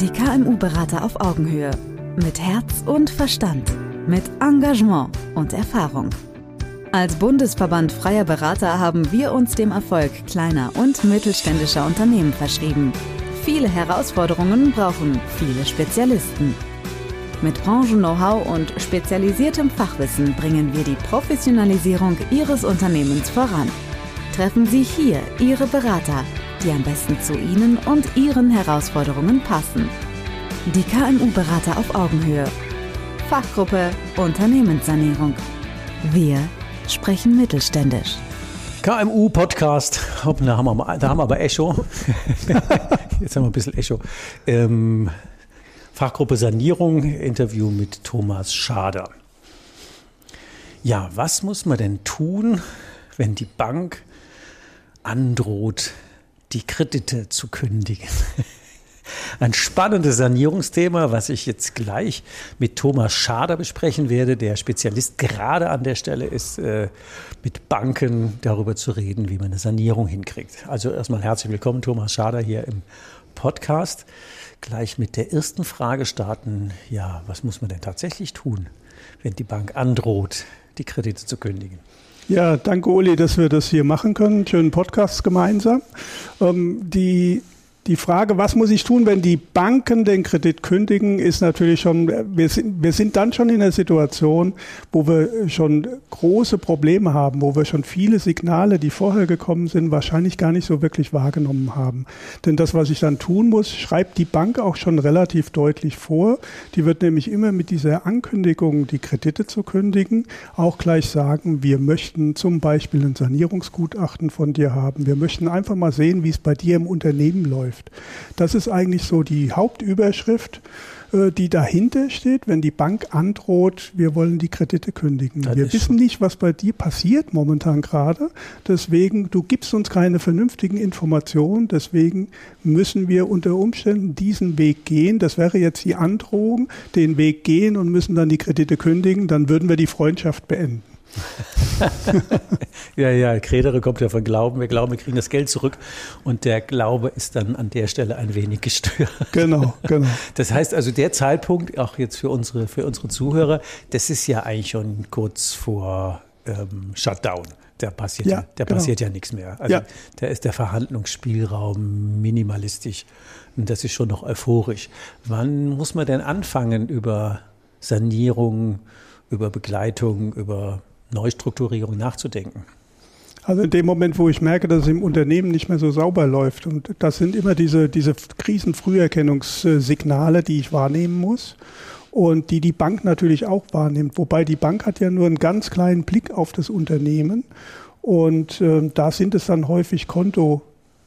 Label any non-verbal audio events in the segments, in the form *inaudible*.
Die KMU-Berater auf Augenhöhe. Mit Herz und Verstand. Mit Engagement und Erfahrung. Als Bundesverband freier Berater haben wir uns dem Erfolg kleiner und mittelständischer Unternehmen verschrieben. Viele Herausforderungen brauchen viele Spezialisten. Mit Branchen-Know-how und spezialisiertem Fachwissen bringen wir die Professionalisierung Ihres Unternehmens voran. Treffen Sie hier Ihre Berater, die am besten zu Ihnen und Ihren Herausforderungen passen. Die KMU-Berater auf Augenhöhe. Fachgruppe Unternehmenssanierung. Wir sprechen mittelständisch. KMU-Podcast. Da haben, wir, da haben wir aber Echo. *laughs* Jetzt haben wir ein bisschen Echo. Ähm, Fachgruppe Sanierung, Interview mit Thomas Schader. Ja, was muss man denn tun, wenn die Bank androht, die Kredite zu kündigen? *laughs* Ein spannendes Sanierungsthema, was ich jetzt gleich mit Thomas Schader besprechen werde, der Spezialist gerade an der Stelle ist, äh, mit Banken darüber zu reden, wie man eine Sanierung hinkriegt. Also erstmal herzlich willkommen, Thomas Schader, hier im Podcast. Gleich mit der ersten Frage starten. Ja, was muss man denn tatsächlich tun, wenn die Bank androht, die Kredite zu kündigen? Ja, danke Uli, dass wir das hier machen können. Schönen Podcast gemeinsam. Ähm, die die Frage, was muss ich tun, wenn die Banken den Kredit kündigen, ist natürlich schon, wir sind, wir sind dann schon in einer Situation, wo wir schon große Probleme haben, wo wir schon viele Signale, die vorher gekommen sind, wahrscheinlich gar nicht so wirklich wahrgenommen haben. Denn das, was ich dann tun muss, schreibt die Bank auch schon relativ deutlich vor. Die wird nämlich immer mit dieser Ankündigung, die Kredite zu kündigen, auch gleich sagen, wir möchten zum Beispiel ein Sanierungsgutachten von dir haben. Wir möchten einfach mal sehen, wie es bei dir im Unternehmen läuft läuft. Das ist eigentlich so die Hauptüberschrift, äh, die dahinter steht, wenn die Bank androht, wir wollen die Kredite kündigen. Das wir wissen nicht, was bei dir passiert momentan gerade. Deswegen, du gibst uns keine vernünftigen Informationen. Deswegen müssen wir unter Umständen diesen Weg gehen. Das wäre jetzt die Androhung, den Weg gehen und müssen dann die Kredite kündigen. Dann würden wir die Freundschaft beenden. *laughs* ja, ja, Kredere kommt ja von Glauben. Wir glauben, wir kriegen das Geld zurück. Und der Glaube ist dann an der Stelle ein wenig gestört. Genau, genau. *laughs* Das heißt also, der Zeitpunkt, auch jetzt für unsere, für unsere Zuhörer, das ist ja eigentlich schon kurz vor ähm, Shutdown. Da passiert ja, der genau. passiert ja nichts mehr. Also ja. da ist der Verhandlungsspielraum minimalistisch. Und das ist schon noch euphorisch. Wann muss man denn anfangen, über Sanierung, über Begleitung, über Neustrukturierung nachzudenken? Also in dem Moment, wo ich merke, dass es im Unternehmen nicht mehr so sauber läuft. Und das sind immer diese, diese Krisenfrüherkennungssignale, die ich wahrnehmen muss und die die Bank natürlich auch wahrnimmt. Wobei die Bank hat ja nur einen ganz kleinen Blick auf das Unternehmen. Und äh, da sind es dann häufig Konto,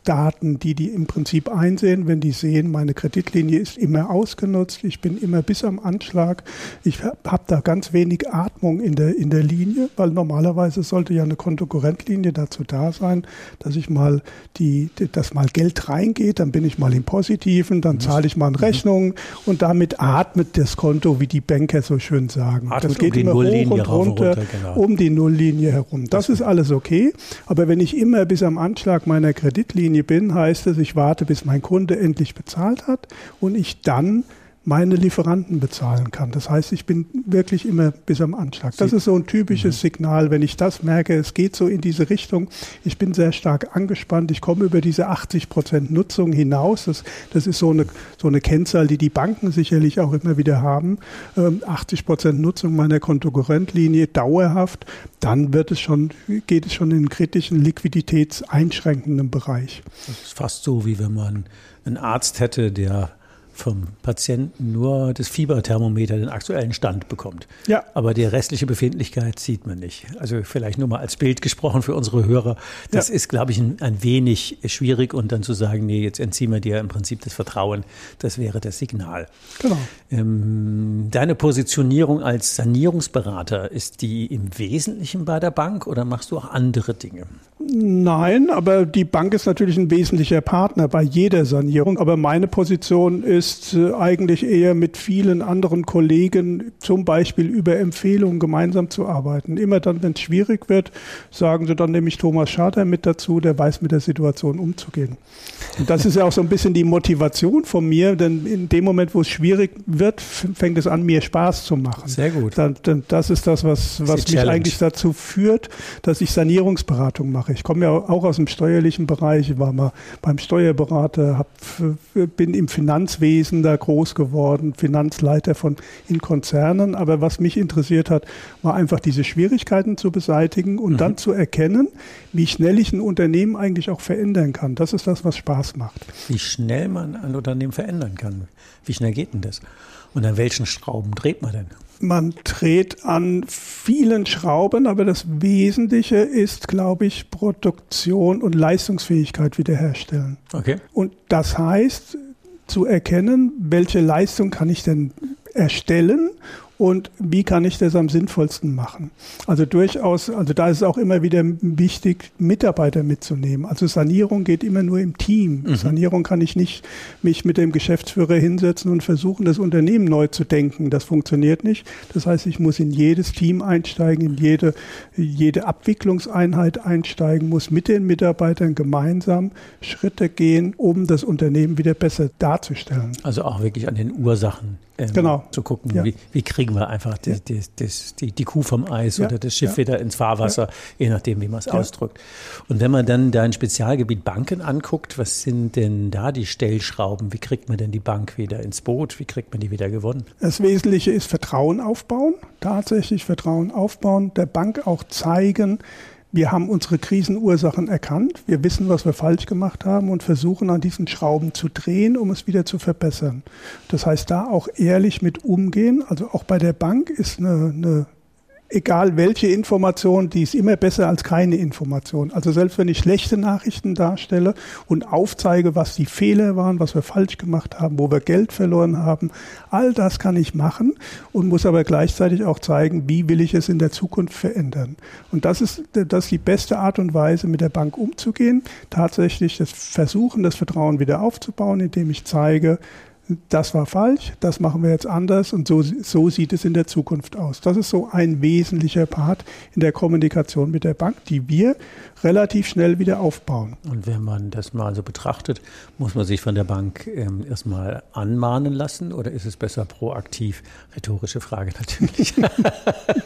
Daten, die die im Prinzip einsehen, wenn die sehen, meine Kreditlinie ist immer ausgenutzt, ich bin immer bis am Anschlag, ich habe da ganz wenig Atmung in der, in der Linie, weil normalerweise sollte ja eine Kontokorrentlinie dazu da sein, dass ich mal die, dass mal Geld reingeht, dann bin ich mal im Positiven, dann zahle ich mal eine Rechnung und damit atmet das Konto, wie die Banker so schön sagen. Atmet das geht um immer hoch und runter, runter genau. um die Nulllinie herum. Das, das ist alles okay, aber wenn ich immer bis am Anschlag meiner Kreditlinie Linie bin, heißt es, ich warte, bis mein Kunde endlich bezahlt hat und ich dann meine Lieferanten bezahlen kann. Das heißt, ich bin wirklich immer bis am Anschlag. Das ist so ein typisches mhm. Signal, wenn ich das merke, es geht so in diese Richtung. Ich bin sehr stark angespannt. Ich komme über diese 80 Prozent Nutzung hinaus. Das, das ist so eine, so eine Kennzahl, die die Banken sicherlich auch immer wieder haben. 80 ähm, Prozent Nutzung meiner Kontokorrentlinie dauerhaft. Dann wird es schon, geht es schon in einen kritischen liquiditätseinschränkenden Bereich. Das ist fast so, wie wenn man einen Arzt hätte, der vom Patienten nur das Fieberthermometer, den aktuellen Stand bekommt. Ja. Aber die restliche Befindlichkeit sieht man nicht. Also vielleicht nur mal als Bild gesprochen für unsere Hörer. Das ja. ist, glaube ich, ein, ein, wenig schwierig und dann zu sagen, nee, jetzt entziehen wir dir im Prinzip das Vertrauen. Das wäre das Signal. Genau. Ähm, deine Positionierung als Sanierungsberater, ist die im Wesentlichen bei der Bank oder machst du auch andere Dinge? Nein, aber die Bank ist natürlich ein wesentlicher Partner bei jeder Sanierung. Aber meine Position ist, ist äh, eigentlich eher mit vielen anderen Kollegen zum Beispiel über Empfehlungen gemeinsam zu arbeiten. Immer dann, wenn es schwierig wird, sagen sie, dann nehme ich Thomas Schader mit dazu, der weiß mit der Situation umzugehen. Und das ist ja auch so ein bisschen die Motivation von mir, denn in dem Moment, wo es schwierig wird, fängt es an, mir Spaß zu machen. Sehr gut. Dann, dann, das ist das, was, was mich Challenge. eigentlich dazu führt, dass ich Sanierungsberatung mache. Ich komme ja auch aus dem steuerlichen Bereich, war mal beim Steuerberater, hab, bin im Finanzwesen da groß geworden, Finanzleiter von in Konzernen. Aber was mich interessiert hat, war einfach diese Schwierigkeiten zu beseitigen und Mhm. dann zu erkennen, wie schnell ich ein Unternehmen eigentlich auch verändern kann. Das ist das, was Spaß macht. Wie schnell man ein Unternehmen verändern kann. Wie schnell geht denn das? Und an welchen Schrauben dreht man denn? Man dreht an vielen Schrauben, aber das Wesentliche ist, glaube ich, Produktion und Leistungsfähigkeit wiederherstellen. Okay. Und das heißt, zu erkennen, welche Leistung kann ich denn erstellen und wie kann ich das am sinnvollsten machen. Also durchaus, also da ist es auch immer wieder wichtig, Mitarbeiter mitzunehmen. Also Sanierung geht immer nur im Team. Sanierung kann ich nicht mich mit dem Geschäftsführer hinsetzen und versuchen, das Unternehmen neu zu denken. Das funktioniert nicht. Das heißt, ich muss in jedes Team einsteigen, in jede, jede Abwicklungseinheit einsteigen, muss mit den Mitarbeitern gemeinsam Schritte gehen, um das Unternehmen wieder besser darzustellen. Also auch wirklich an den Ursachen ähm, Genau. zu gucken, Ja. wie, wie kriegen wir einfach die, die, die, die Kuh vom Eis Ja. oder das Schiff wieder ins Fahrwasser, je nachdem, wie man es ausdrückt. Und wenn man dann dein Spezialgebiet Banken anguckt, was sind denn da die Stellschrauben? Wie kriegt man denn die Bank wieder ins Boot? Wie kriegt man die wieder gewonnen? Das Wesentliche ist Vertrauen aufbauen, tatsächlich Vertrauen aufbauen, der Bank auch zeigen, wir haben unsere Krisenursachen erkannt, wir wissen, was wir falsch gemacht haben und versuchen an diesen Schrauben zu drehen, um es wieder zu verbessern. Das heißt, da auch ehrlich mit umgehen. Also auch bei der Bank ist eine, eine egal welche Information, die ist immer besser als keine Information. Also selbst wenn ich schlechte Nachrichten darstelle und aufzeige, was die Fehler waren, was wir falsch gemacht haben, wo wir Geld verloren haben, all das kann ich machen und muss aber gleichzeitig auch zeigen, wie will ich es in der Zukunft verändern. Und das ist, das ist die beste Art und Weise, mit der Bank umzugehen. Tatsächlich das Versuchen, das Vertrauen wieder aufzubauen, indem ich zeige, das war falsch, das machen wir jetzt anders und so, so sieht es in der Zukunft aus. Das ist so ein wesentlicher Part in der Kommunikation mit der Bank, die wir relativ schnell wieder aufbauen. Und wenn man das mal so betrachtet, muss man sich von der Bank ähm, erstmal anmahnen lassen oder ist es besser proaktiv? Rhetorische Frage natürlich. *laughs*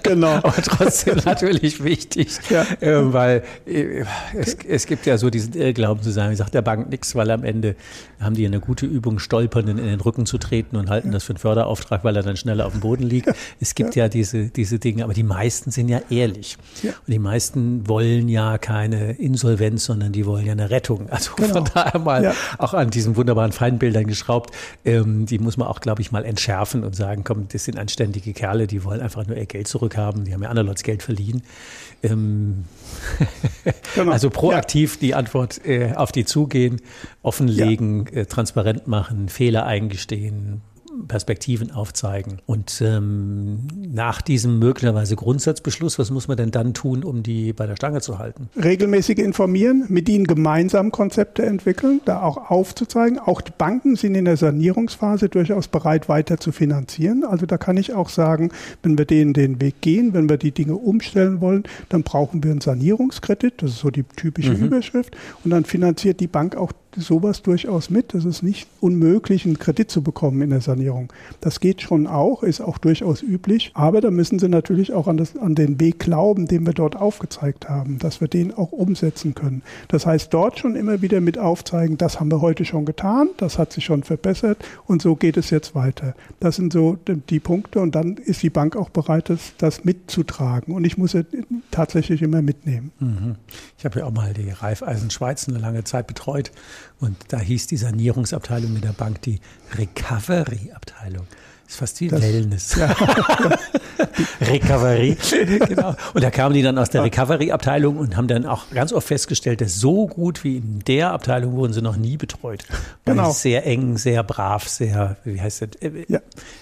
Genau. Aber trotzdem natürlich wichtig, Ja. äh, weil äh, es, es gibt ja so diesen Irrglauben zu sagen, ich sage der Bank nichts, weil am Ende haben die eine gute Übung, Stolpernden in den Rücken zu treten und halten das für einen Förderauftrag, weil er dann schneller auf dem Boden liegt. *laughs* Es gibt ja, diese, diese Dinge, aber die meisten sind ja ehrlich. Ja. Und die meisten wollen ja keine Insolvenz, sondern die wollen ja eine Rettung. Also Genau. von daher mal Ja. auch an diesen wunderbaren Feindbildern geschraubt. Ähm, die muss man auch, glaube ich, mal entschärfen und sagen, komm, das sind anständige Kerle, die wollen einfach nur ihr Geld zurückhaben. Die haben ja andere Leute Geld verliehen. Ähm, Genau. *laughs* Also proaktiv die Antwort äh, auf die zugehen, offenlegen, äh, transparent machen, Fehler eingestehen, Perspektiven aufzeigen. Und ähm, nach diesem möglicherweise Grundsatzbeschluss, was muss man denn dann tun, um die bei der Stange zu halten? regelmäßig informieren, mit ihnen gemeinsam Konzepte entwickeln, da auch aufzuzeigen. Auch die Banken sind in der Sanierungsphase durchaus bereit, weiter zu finanzieren. Also da kann ich auch sagen, wenn wir den, den Weg gehen, wenn wir die Dinge umstellen wollen, dann brauchen wir einen Sanierungskredit. Das ist so die typische Überschrift. Und dann finanziert die Bank auch sowas durchaus mit. Das ist nicht unmöglich, einen Kredit zu bekommen in der Sanierung. Das geht schon auch, ist auch durchaus üblich. Aber da müssen Sie natürlich auch an, das, an den Weg glauben, den wir dort aufgezeigt haben, dass wir den auch umsetzen können. Das heißt, dort schon immer wieder mit aufzeigen, das haben wir heute schon getan, das hat sich schon verbessert und so geht es jetzt weiter. Das sind so die, die Punkte und dann ist die Bank auch bereit, das, das mitzutragen. Und ich muss es tatsächlich immer mitnehmen. Mhm. Ich habe ja auch mal die Raiffeisen Schweiz eine lange Zeit betreut und da hieß die Sanierungsabteilung mit der Bank die Recovery-Abteilung. Ist fast wie Das- Wellness. *laughs* Recovery. genau. Und da kamen die dann aus der Recovery-Abteilung und haben dann auch ganz oft festgestellt, dass so gut wie in der Abteilung wurden sie noch nie betreut. Weil Genau. Sehr eng, sehr brav, sehr, wie heißt das, äh, Ja.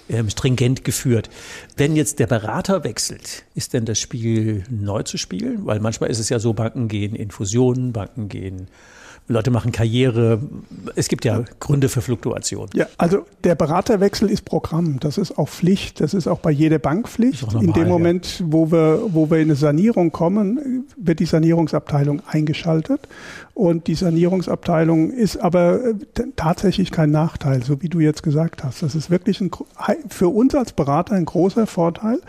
ähm, stringent geführt. Wenn jetzt der Berater wechselt, ist denn das Spiel neu zu spielen? Weil manchmal ist es ja so, Banken gehen in Fusionen, Banken gehen Leute machen Karriere. Es gibt ja Gründe für Fluktuation. Ja, also der Beraterwechsel ist Programm. Das ist auch Pflicht. Das ist auch bei jeder Bank Pflicht. Normal, in dem Moment, ja. wo wir, wo wir in eine Sanierung kommen, wird die Sanierungsabteilung eingeschaltet. Und die Sanierungsabteilung ist aber äh, tatsächlich kein Nachteil, so wie du jetzt gesagt hast. Das ist wirklich ein, für uns als Berater ein großer Vorteil,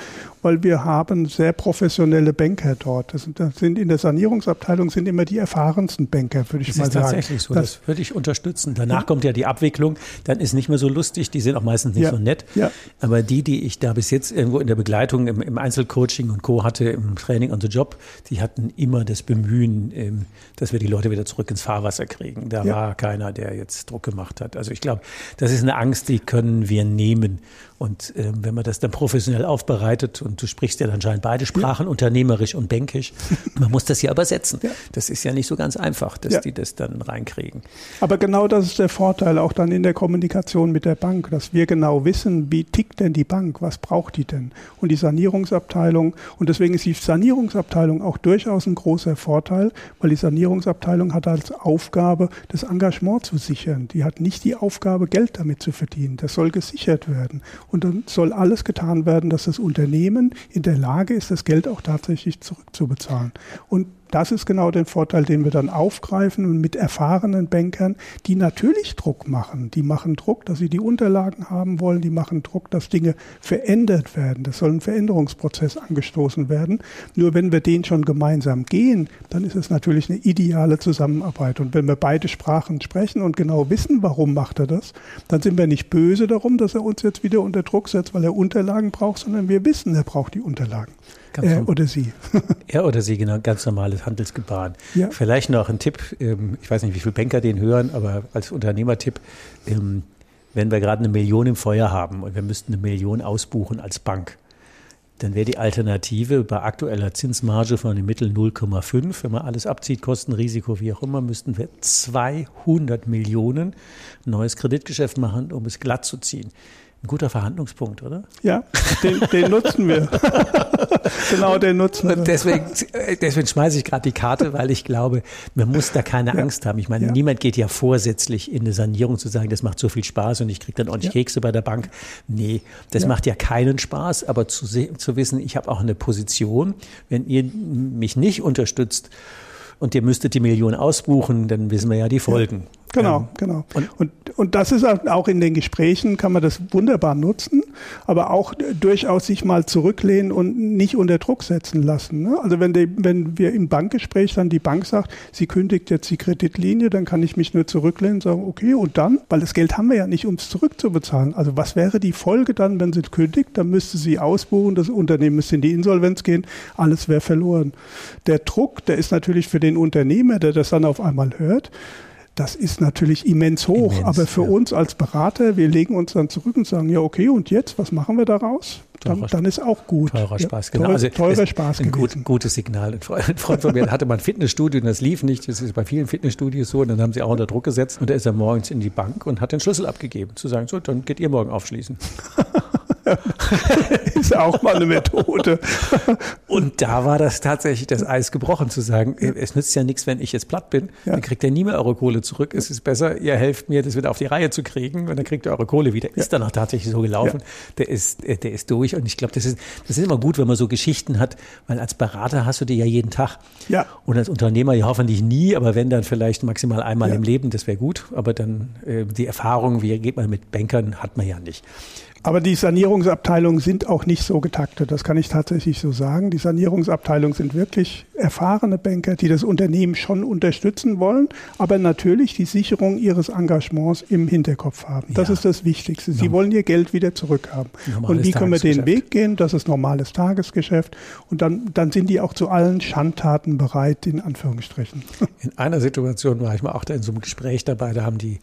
weil wir haben sehr professionelle Banker dort. Das sind, das sind in der Sanierungsabteilung sind immer die erfahrensten Banker, würde ich das mal sagen. Ist tatsächlich so. Das, das, würde ich unterstützen. Danach ja. kommt ja die Abwicklung. Dann ist nicht mehr so lustig. Die sind auch meistens nicht ja. so nett. Ja. Aber die, die ich da bis jetzt irgendwo in der Begleitung, im, im Einzelcoaching und Co. hatte, im Training on the Job, die hatten immer das Bemühen, ähm, dass wir die Leute wieder zurück ins Fahrwasser kriegen. Da war keiner, der jetzt Druck gemacht hat. Also ich glaube, das ist eine Angst, die können wir nehmen. Und äh, wenn man das dann professionell aufbereitet, und du sprichst ja anscheinend beide Sprachen, ja. unternehmerisch und bänkisch, *laughs* man muss das ja übersetzen. Ja. Das ist ja nicht so ganz einfach, dass ja. die das dann reinkriegen. Aber genau das ist der Vorteil auch dann in der Kommunikation mit der Bank, dass wir genau wissen, wie tickt denn die Bank, was braucht die denn? Und die Sanierungsabteilung, und deswegen ist die Sanierungsabteilung auch durchaus ein großer Vorteil, weil die Sanierungsabteilung hat als Aufgabe, das Engagement zu sichern. Die hat nicht die Aufgabe, Geld damit zu verdienen. Das soll gesichert werden. Und dann soll alles getan werden, dass das Unternehmen in der Lage ist, das Geld auch tatsächlich zurückzubezahlen. Und das ist genau der Vorteil, den wir dann aufgreifen und mit erfahrenen Bankern, die natürlich Druck machen. Die machen Druck, dass sie die Unterlagen haben wollen, die machen Druck, dass Dinge verändert werden. Das soll ein Veränderungsprozess angestoßen werden. Nur wenn wir den schon gemeinsam gehen, dann ist es natürlich eine ideale Zusammenarbeit. Und wenn wir beide Sprachen sprechen und genau wissen, warum macht er das, dann sind wir nicht böse darum, dass er uns jetzt wieder unter Druck setzt, weil er Unterlagen braucht, sondern wir wissen, er braucht die Unterlagen. Er oder sie. *laughs* er oder sie, genau, ganz normales Handelsgebaren. Ja. Vielleicht noch ein Tipp, ähm, ich weiß nicht, wie viele Banker den hören, aber als Unternehmertipp, ähm, wenn wir gerade eine Million im Feuer haben und wir müssten eine Million ausbuchen als Bank, dann wäre die Alternative bei aktueller Zinsmarge von den Mitteln 0,5, wenn man alles abzieht, Kosten, Risiko, wie auch immer, müssten wir 200 Millionen neues Kreditgeschäft machen, um es glatt zu ziehen. Ein guter Verhandlungspunkt, oder? Ja, den, den nutzen wir. *laughs* genau, den nutzen wir. Deswegen, deswegen schmeiße ich gerade die Karte, weil ich glaube, man muss da keine ja. Angst haben. Ich meine, ja. niemand geht ja vorsätzlich in eine Sanierung zu sagen, das macht so viel Spaß und ich kriege dann ordentlich ja. Kekse bei der Bank. Nee, das macht ja keinen Spaß, aber zu, zu wissen, ich habe auch eine Position, wenn ihr mich nicht unterstützt, und ihr müsstet die Million ausbuchen, dann wissen wir ja die Folgen. Genau, ähm, genau. Und, und, und das ist auch in den Gesprächen, kann man das wunderbar nutzen, aber auch durchaus sich mal zurücklehnen und nicht unter Druck setzen lassen. Ne? Also wenn, die, wenn wir im Bankgespräch dann die Bank sagt, sie kündigt jetzt die Kreditlinie, dann kann ich mich nur zurücklehnen und sagen, okay, und dann? Weil das Geld haben wir ja nicht, um es zurückzubezahlen. Also was wäre die Folge dann, wenn sie kündigt? Dann müsste sie ausbuchen, das Unternehmen müsste in die Insolvenz gehen, alles wäre verloren. Der Druck, der ist natürlich für den Unternehmer, der das dann auf einmal hört, das ist natürlich immens hoch. Immens, aber für ja. uns als Berater, wir legen uns dann zurück und sagen, ja, okay, und jetzt, was machen wir daraus? Dann, dann ist auch gut. Teurer Spaß, genau. also teurer Spaß ein gut, gutes Signal. Ein Freund von mir hatte mal ein Fitnessstudio und das lief nicht. Das ist bei vielen Fitnessstudios so. Und dann haben sie auch unter Druck gesetzt. Und da ist er morgens in die Bank und hat den Schlüssel abgegeben. Zu sagen, so, dann geht ihr morgen aufschließen. *laughs* *laughs* ist auch mal eine Methode. Und da war das tatsächlich das Eis gebrochen, zu sagen, es nützt ja nichts, wenn ich jetzt platt bin, ja. dann kriegt ihr nie mehr eure Kohle zurück. Es ist besser, ihr helft mir, das wieder auf die Reihe zu kriegen und dann kriegt ihr eure Kohle wieder. Ja. Ist dann auch tatsächlich so gelaufen. Ja. Der ist, der ist durch und ich glaube, das ist, das ist immer gut, wenn man so Geschichten hat, weil als Berater hast du die ja jeden Tag. Ja. Und als Unternehmer ja hoffentlich nie, aber wenn dann vielleicht maximal einmal im Leben, das wäre gut. Aber dann äh, die Erfahrung, wie geht man mit Bankern, hat man ja nicht. Aber die Sanierungsabteilungen sind auch nicht so getaktet, das kann ich tatsächlich so sagen. Die Sanierungsabteilungen sind wirklich erfahrene Banker, die das Unternehmen schon unterstützen wollen, aber natürlich die Sicherung ihres Engagements im Hinterkopf haben. Das ja. ist das Wichtigste. Sie ja. wollen ihr Geld wieder zurückhaben. Normales und wie können wir den Weg gehen? Das ist normales Tagesgeschäft. Und dann, dann sind die auch zu allen Schandtaten bereit, in Anführungsstrichen. In einer Situation war ich mal auch da in so einem Gespräch dabei, da haben die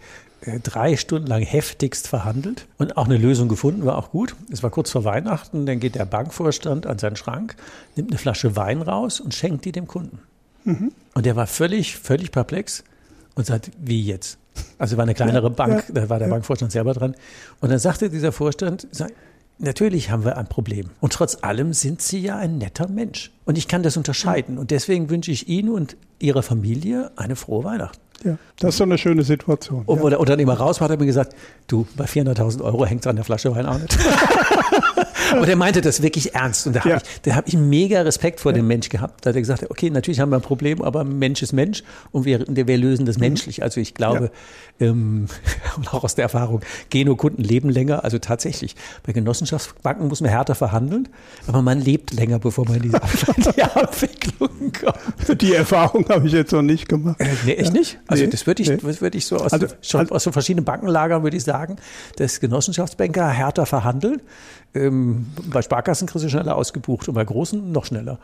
drei Stunden lang heftigst verhandelt und auch eine Lösung gefunden, war auch gut. Es war kurz vor Weihnachten, dann geht der Bankvorstand an seinen Schrank, nimmt eine Flasche Wein raus und schenkt die dem Kunden. Mhm. Und der war völlig, völlig perplex und sagt, wie jetzt? Also war eine kleinere ja, Bank, ja, da war der ja. Bankvorstand selber dran. Und dann sagte dieser Vorstand, Natürlich haben wir ein Problem. Und trotz allem sind Sie ja ein netter Mensch. Und ich kann das unterscheiden. Und deswegen wünsche ich Ihnen und Ihrer Familie eine frohe Weihnacht. Ja, das ist so eine schöne Situation. Und, ja. oder dann immer raus war, hat er mir gesagt, du, bei 400.000 Euro hängt es an der Flasche Wein auch nicht. *laughs* *laughs* Aber der meinte das wirklich ernst. Und da Ja. habe ich, da hab ich mega Respekt vor dem Mensch gehabt. Da hat er gesagt, okay, natürlich haben wir ein Problem, aber Mensch ist Mensch und wir, wir lösen das menschlich. Also ich glaube, ähm, *laughs* und auch aus der Erfahrung, Genokunden leben länger. Also tatsächlich, bei Genossenschaftsbanken muss man härter verhandeln, aber man lebt länger, bevor man in die, in *laughs* die Abwicklung kommt. Die Erfahrung habe ich jetzt noch nicht gemacht. Nee, echt nicht? Also Nee, das würde ich, nee. das würde ich so aus, Also- schon also- aus so verschiedenen Bankenlagern würde ich sagen, dass Genossenschaftsbanker härter verhandeln. Ähm, bei Sparkassen kriegst du schneller ausgebucht und bei Großen noch schneller.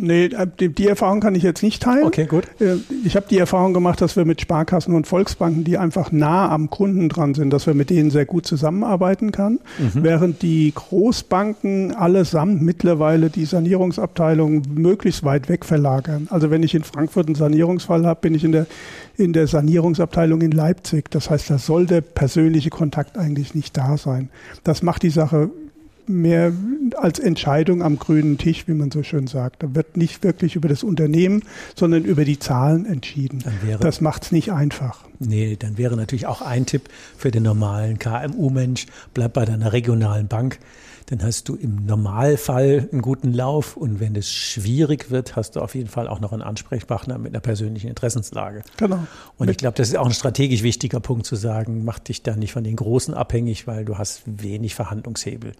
Nee, äh, die, Erfahrung kann ich jetzt nicht teilen. Okay, gut. Äh, Ich habe die Erfahrung gemacht, dass wir mit Sparkassen und Volksbanken, die einfach nah am Kunden dran sind, dass wir mit denen sehr gut zusammenarbeiten kann, Mhm. während die Großbanken allesamt mittlerweile die Sanierungsabteilung möglichst weit weg verlagern. Also wenn ich in Frankfurt einen Sanierungsfall habe, bin ich in der, in der Sanierungsabteilung in Leipzig. Das heißt, da soll der persönliche Kontakt eigentlich nicht da sein. Das macht die Sache mehr als Entscheidung am grünen Tisch, wie man so schön sagt. Da wird nicht wirklich über das Unternehmen, sondern über die Zahlen entschieden. Wäre- Das macht es nicht einfach. Nee, dann wäre natürlich auch ein Tipp für den normalen KMU-Mensch, bleib bei deiner regionalen Bank. Dann hast du im Normalfall einen guten Lauf und wenn es schwierig wird, hast du auf jeden Fall auch noch einen Ansprechpartner mit einer persönlichen Interessenslage. Genau. Und ich glaube, das ist auch ein strategisch wichtiger Punkt zu sagen, mach dich da nicht von den Großen abhängig, weil du hast wenig Verhandlungshebel.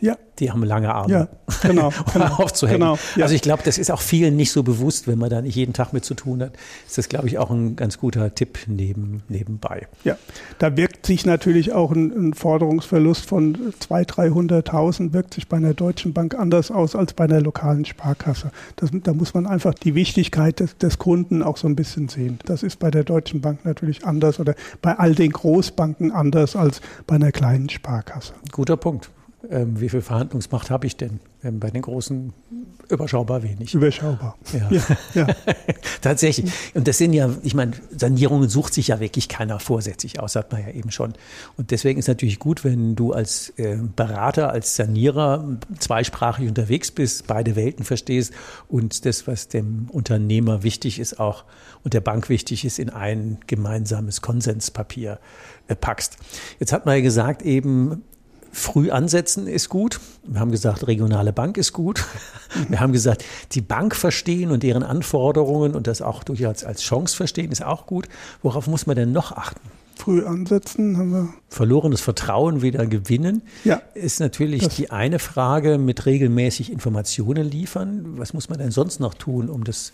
Ja, Die haben lange Arme. ja, genau. *laughs* um genau aufzuhängen. Genau, ja. Also ich glaube, das ist auch vielen nicht so bewusst, wenn man da nicht jeden Tag mit zu tun hat. Ist das, glaube ich, auch ein ganz guter Tipp neben, nebenbei. Ja, da wirkt sich natürlich auch ein, ein Forderungsverlust von 200.000, 300.000 wirkt sich bei einer deutschen Bank anders aus als bei einer lokalen Sparkasse. Das, da muss man einfach die Wichtigkeit des, des Kunden auch so ein bisschen sehen. Das ist bei der Deutschen Bank natürlich anders oder bei all den Großbanken anders als bei einer kleinen Sparkasse. Guter Punkt. Ähm, wie viel Verhandlungsmacht habe ich denn? Ähm, bei den Großen überschaubar wenig. Überschaubar. Ja. Ja, ja. *laughs* Tatsächlich. Und das sind ja, ich meine, Sanierungen sucht sich ja wirklich keiner vorsätzlich aus, hat man ja eben schon. Und deswegen ist natürlich gut, wenn du als äh, Berater, als Sanierer zweisprachig unterwegs bist, beide Welten verstehst und das, was dem Unternehmer wichtig ist, auch und der Bank wichtig ist, in ein gemeinsames Konsenspapier äh, packst. Jetzt hat man ja gesagt, eben Früh ansetzen ist gut. Wir haben gesagt, regionale Bank ist gut. *laughs* Wir haben gesagt, die Bank verstehen und deren Anforderungen und das auch durchaus als Chance verstehen ist auch gut. Worauf muss man denn noch achten? Früh ansetzen haben wir. Verlorenes Vertrauen wieder gewinnen Ja. ist natürlich die eine Frage mit regelmäßig Informationen liefern. Was muss man denn sonst noch tun, um das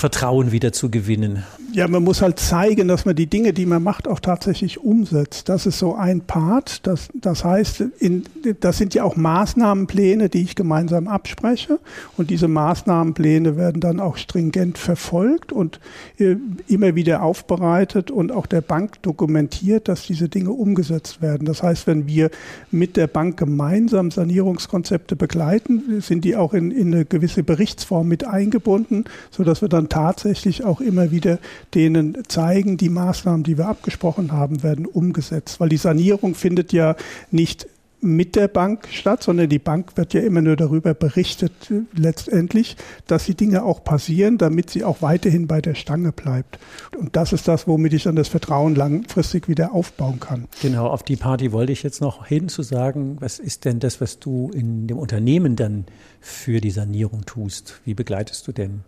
Vertrauen wieder zu gewinnen? Ja, man muss halt zeigen, dass man die Dinge, die man macht, auch tatsächlich umsetzt. Das ist so ein Part. Das, das heißt, in, das sind ja auch Maßnahmenpläne, die ich gemeinsam abspreche. Und diese Maßnahmenpläne werden dann auch stringent verfolgt und äh, immer wieder aufbereitet und auch der Bank dokumentiert, dass diese Dinge umgesetzt werden. Das heißt, wenn wir mit der Bank gemeinsam Sanierungskonzepte begleiten, sind die auch in, in eine gewisse Berichtsform mit eingebunden, sodass wir dann tatsächlich auch immer wieder denen zeigen, die Maßnahmen, die wir abgesprochen haben, werden umgesetzt. Weil die Sanierung findet ja nicht mit der Bank statt, sondern die Bank wird ja immer nur darüber berichtet, letztendlich, dass die Dinge auch passieren, damit sie auch weiterhin bei der Stange bleibt. Und das ist das, womit ich dann das Vertrauen langfristig wieder aufbauen kann. Genau, auf die Party wollte ich jetzt noch hin zu sagen, was ist denn das, was du in dem Unternehmen dann für die Sanierung tust? Wie begleitest du denn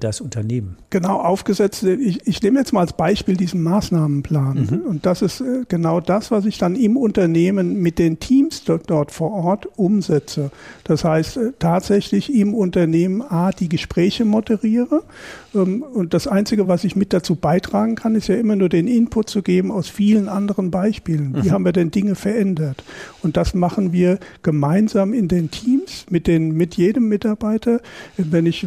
das Unternehmen? Genau aufgesetzt. Ich, ich nehme jetzt mal als Beispiel diesen Maßnahmenplan. Und das ist äh, genau das, was ich dann im Unternehmen mit den Teams dort, dort vor Ort umsetze. Das heißt, äh, tatsächlich im Unternehmen A, die Gespräche moderiere. Ähm, Und das Einzige, was ich mit dazu beitragen kann, ist ja immer nur den Input zu geben aus vielen anderen Beispielen. Wie haben wir denn Dinge verändert? Und das machen wir gemeinsam in den Teams mit, den, mit jedem Mitarbeiter. Wenn ich,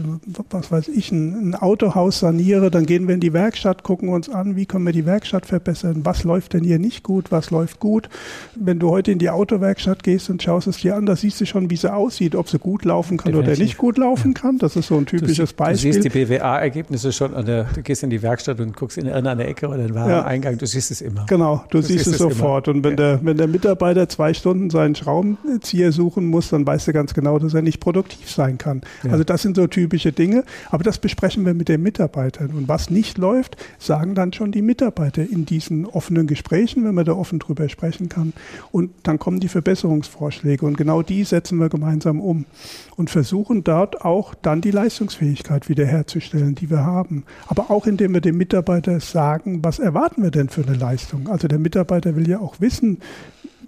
was weiß ich, ein, ein Autohaus saniere, dann gehen wir in die Werkstatt, gucken uns an, wie können wir die Werkstatt verbessern, was läuft denn hier nicht gut, was läuft gut. Wenn du heute in die Autowerkstatt gehst und schaust es dir an, da siehst du schon, wie sie aussieht, ob sie gut laufen kann oder Definitiv. nicht gut laufen kann. Das ist so ein typisches du, Beispiel. Du siehst die BWA-Ergebnisse schon, an der, du gehst in die Werkstatt und guckst in irgendeine Ecke oder den Wareneingang, du siehst es immer. Genau, du Du siehst siehst es es immer. sofort. Und wenn, Ja. der, wenn der Mitarbeiter zwei Stunden seinen Schraubenzieher suchen muss, dann weißt du ganz genau, dass er nicht produktiv sein kann. Ja. Also das sind so typische Dinge. Aber das besprechen wir mit den Mitarbeitern. Und was nicht läuft, sagen dann schon die Mitarbeiter in diesen offenen Gesprächen, wenn man da offen drüber sprechen kann. Und dann kommen die Verbesserungsvorschläge. Und genau die setzen wir gemeinsam um und versuchen dort auch dann die Leistungsfähigkeit wiederherzustellen, die wir haben. Aber auch indem wir dem Mitarbeiter sagen, was erwarten wir denn für eine Leistung? Also der Mitarbeiter will ja auch wissen,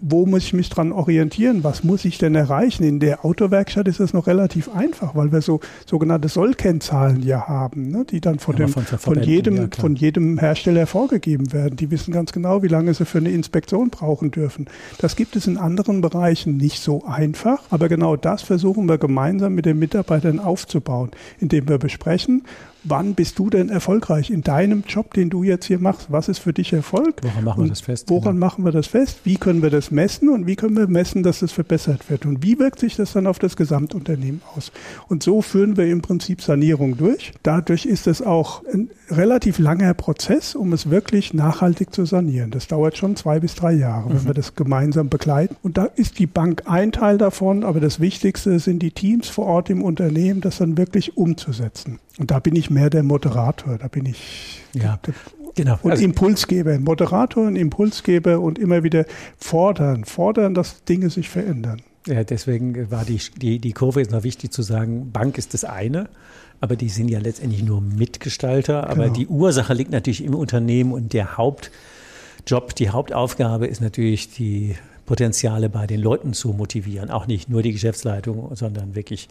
wo muss ich mich dran orientieren? Was muss ich denn erreichen? In der Autowerkstatt ist das noch relativ einfach, weil wir so sogenannte Sollkennzahlen ja haben, ne, die dann von, ja, dem, von, von, jedem, ja, von jedem Hersteller vorgegeben werden. Die wissen ganz genau, wie lange sie für eine Inspektion brauchen dürfen. Das gibt es in anderen Bereichen nicht so einfach, aber genau das versuchen wir gemeinsam mit den Mitarbeitern aufzubauen, indem wir besprechen, wann bist du denn erfolgreich in deinem Job, den du jetzt hier machst? Was ist für dich Erfolg? Woran machen wir das fest? Woran genau. machen wir das fest? Wie können wir das messen und wie können wir messen, dass es verbessert wird? Und wie wirkt sich das dann auf das Gesamtunternehmen aus? Und so führen wir im Prinzip Sanierung durch. Dadurch ist es auch ein relativ langer Prozess, um es wirklich nachhaltig zu sanieren. Das dauert schon zwei bis drei Jahre, wenn mhm. wir das gemeinsam begleiten. Und da ist die Bank ein Teil davon, aber das Wichtigste sind die Teams vor Ort im Unternehmen, das dann wirklich umzusetzen. Und da bin ich mehr der Moderator, da bin ich ja. Genau. Und also, Impulsgeber, Moderator und Impulsgeber und immer wieder fordern, fordern, dass Dinge sich verändern. Ja, deswegen war die, die, die Kurve jetzt noch wichtig zu sagen, Bank ist das eine, aber die sind ja letztendlich nur Mitgestalter. Aber genau. die Ursache liegt natürlich im Unternehmen und der Hauptjob, die Hauptaufgabe ist natürlich die Potenziale bei den Leuten zu motivieren. Auch nicht nur die Geschäftsleitung, sondern wirklich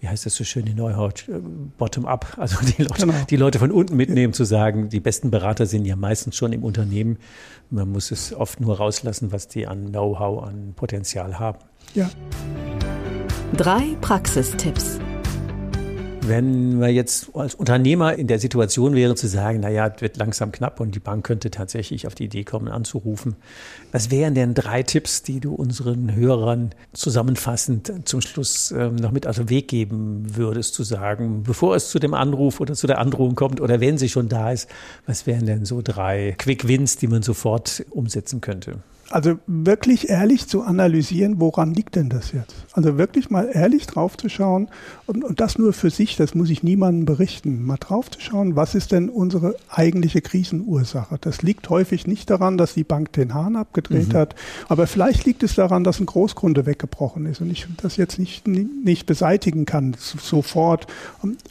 wie heißt das so schön in Neuhaut, äh, bottom-up, *laughs* also die Leute, genau. die Leute von unten mitnehmen, zu sagen, die besten Berater sind ja meistens schon im Unternehmen. Man muss es oft nur rauslassen, was die an Know-how, an Potenzial haben. Ja. Drei Praxistipps. Wenn wir jetzt als Unternehmer in der Situation wären zu sagen, naja, es wird langsam knapp und die Bank könnte tatsächlich auf die Idee kommen, anzurufen. Was wären denn drei Tipps, die du unseren Hörern zusammenfassend zum Schluss ähm, noch mit auf den Weg geben würdest, zu sagen, bevor es zu dem Anruf oder zu der Androhung kommt oder wenn sie schon da ist, was wären denn so drei Quick Wins, die man sofort umsetzen könnte? Also wirklich ehrlich zu analysieren, woran liegt denn das jetzt? Also wirklich mal ehrlich drauf zu schauen und, und das nur für sich, das muss ich niemandem berichten, mal drauf zu schauen, was ist denn unsere eigentliche Krisenursache? Das liegt häufig nicht daran, dass die Bank den Hahn abgedreht mhm. hat, aber vielleicht liegt es daran, dass ein Großkunde weggebrochen ist und ich das jetzt nicht, nicht beseitigen kann sofort.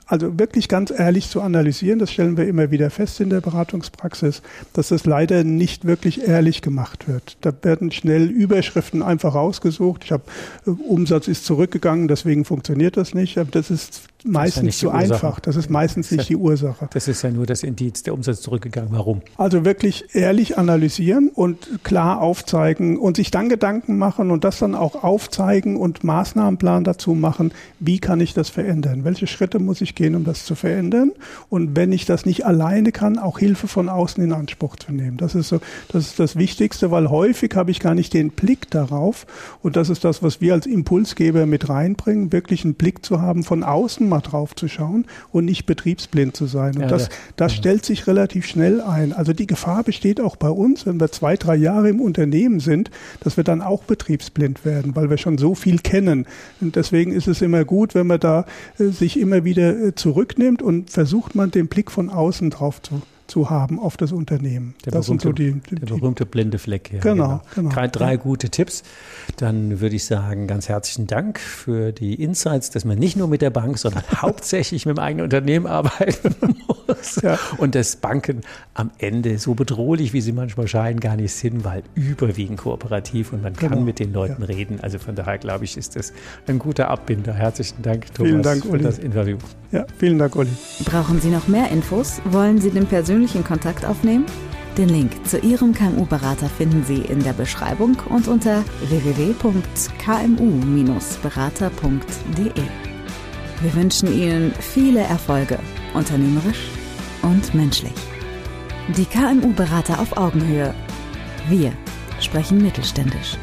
Also wirklich ganz ehrlich zu analysieren, das stellen wir immer wieder fest in der Beratungspraxis, dass das leider nicht wirklich ehrlich gemacht wird da werden schnell Überschriften einfach rausgesucht. Ich habe äh, Umsatz ist zurückgegangen, deswegen funktioniert das nicht. Aber das ist meistens ja zu einfach. Das ist meistens nicht die Ursache. Das ist ja nur das Indiz, der Umsatz zurückgegangen. Warum? Also wirklich ehrlich analysieren und klar aufzeigen und sich dann Gedanken machen und das dann auch aufzeigen und Maßnahmenplan dazu machen. Wie kann ich das verändern? Welche Schritte muss ich gehen, um das zu verändern? Und wenn ich das nicht alleine kann, auch Hilfe von außen in Anspruch zu nehmen. Das ist so, das ist das Wichtigste, weil häufig habe ich gar nicht den Blick darauf. Und das ist das, was wir als Impulsgeber mit reinbringen, wirklich einen Blick zu haben von außen mal drauf zu schauen und nicht betriebsblind zu sein. Und ja, das, das ja. stellt sich relativ schnell ein. Also die Gefahr besteht auch bei uns, wenn wir zwei, drei Jahre im Unternehmen sind, dass wir dann auch betriebsblind werden, weil wir schon so viel kennen. Und deswegen ist es immer gut, wenn man da äh, sich immer wieder äh, zurücknimmt und versucht man den Blick von außen drauf zu zu haben auf das Unternehmen. Der, das berühmte, so die, die, der berühmte blinde Fleck. Ja, genau, genau. Drei, drei ja. gute Tipps. Dann würde ich sagen, ganz herzlichen Dank für die Insights, dass man nicht nur mit der Bank, sondern *laughs* hauptsächlich mit dem eigenen Unternehmen arbeiten *laughs* muss. Ja. Und dass Banken am Ende so bedrohlich, wie sie manchmal scheinen, gar nicht sind, weil überwiegend kooperativ und man genau. kann mit den Leuten reden. Also von daher glaube ich, ist das ein guter Abbinder. Herzlichen Dank, Thomas, vielen Dank, für das Interview. Ja, vielen Dank, Uli. Brauchen Sie noch mehr Infos? Wollen Sie den persönlichen Kontakt aufnehmen? Den Link zu Ihrem KMU-Berater finden Sie in der Beschreibung und unter www.kmu-berater.de. Wir wünschen Ihnen viele Erfolge, unternehmerisch und menschlich. Die KMU-Berater auf Augenhöhe. Wir sprechen mittelständisch.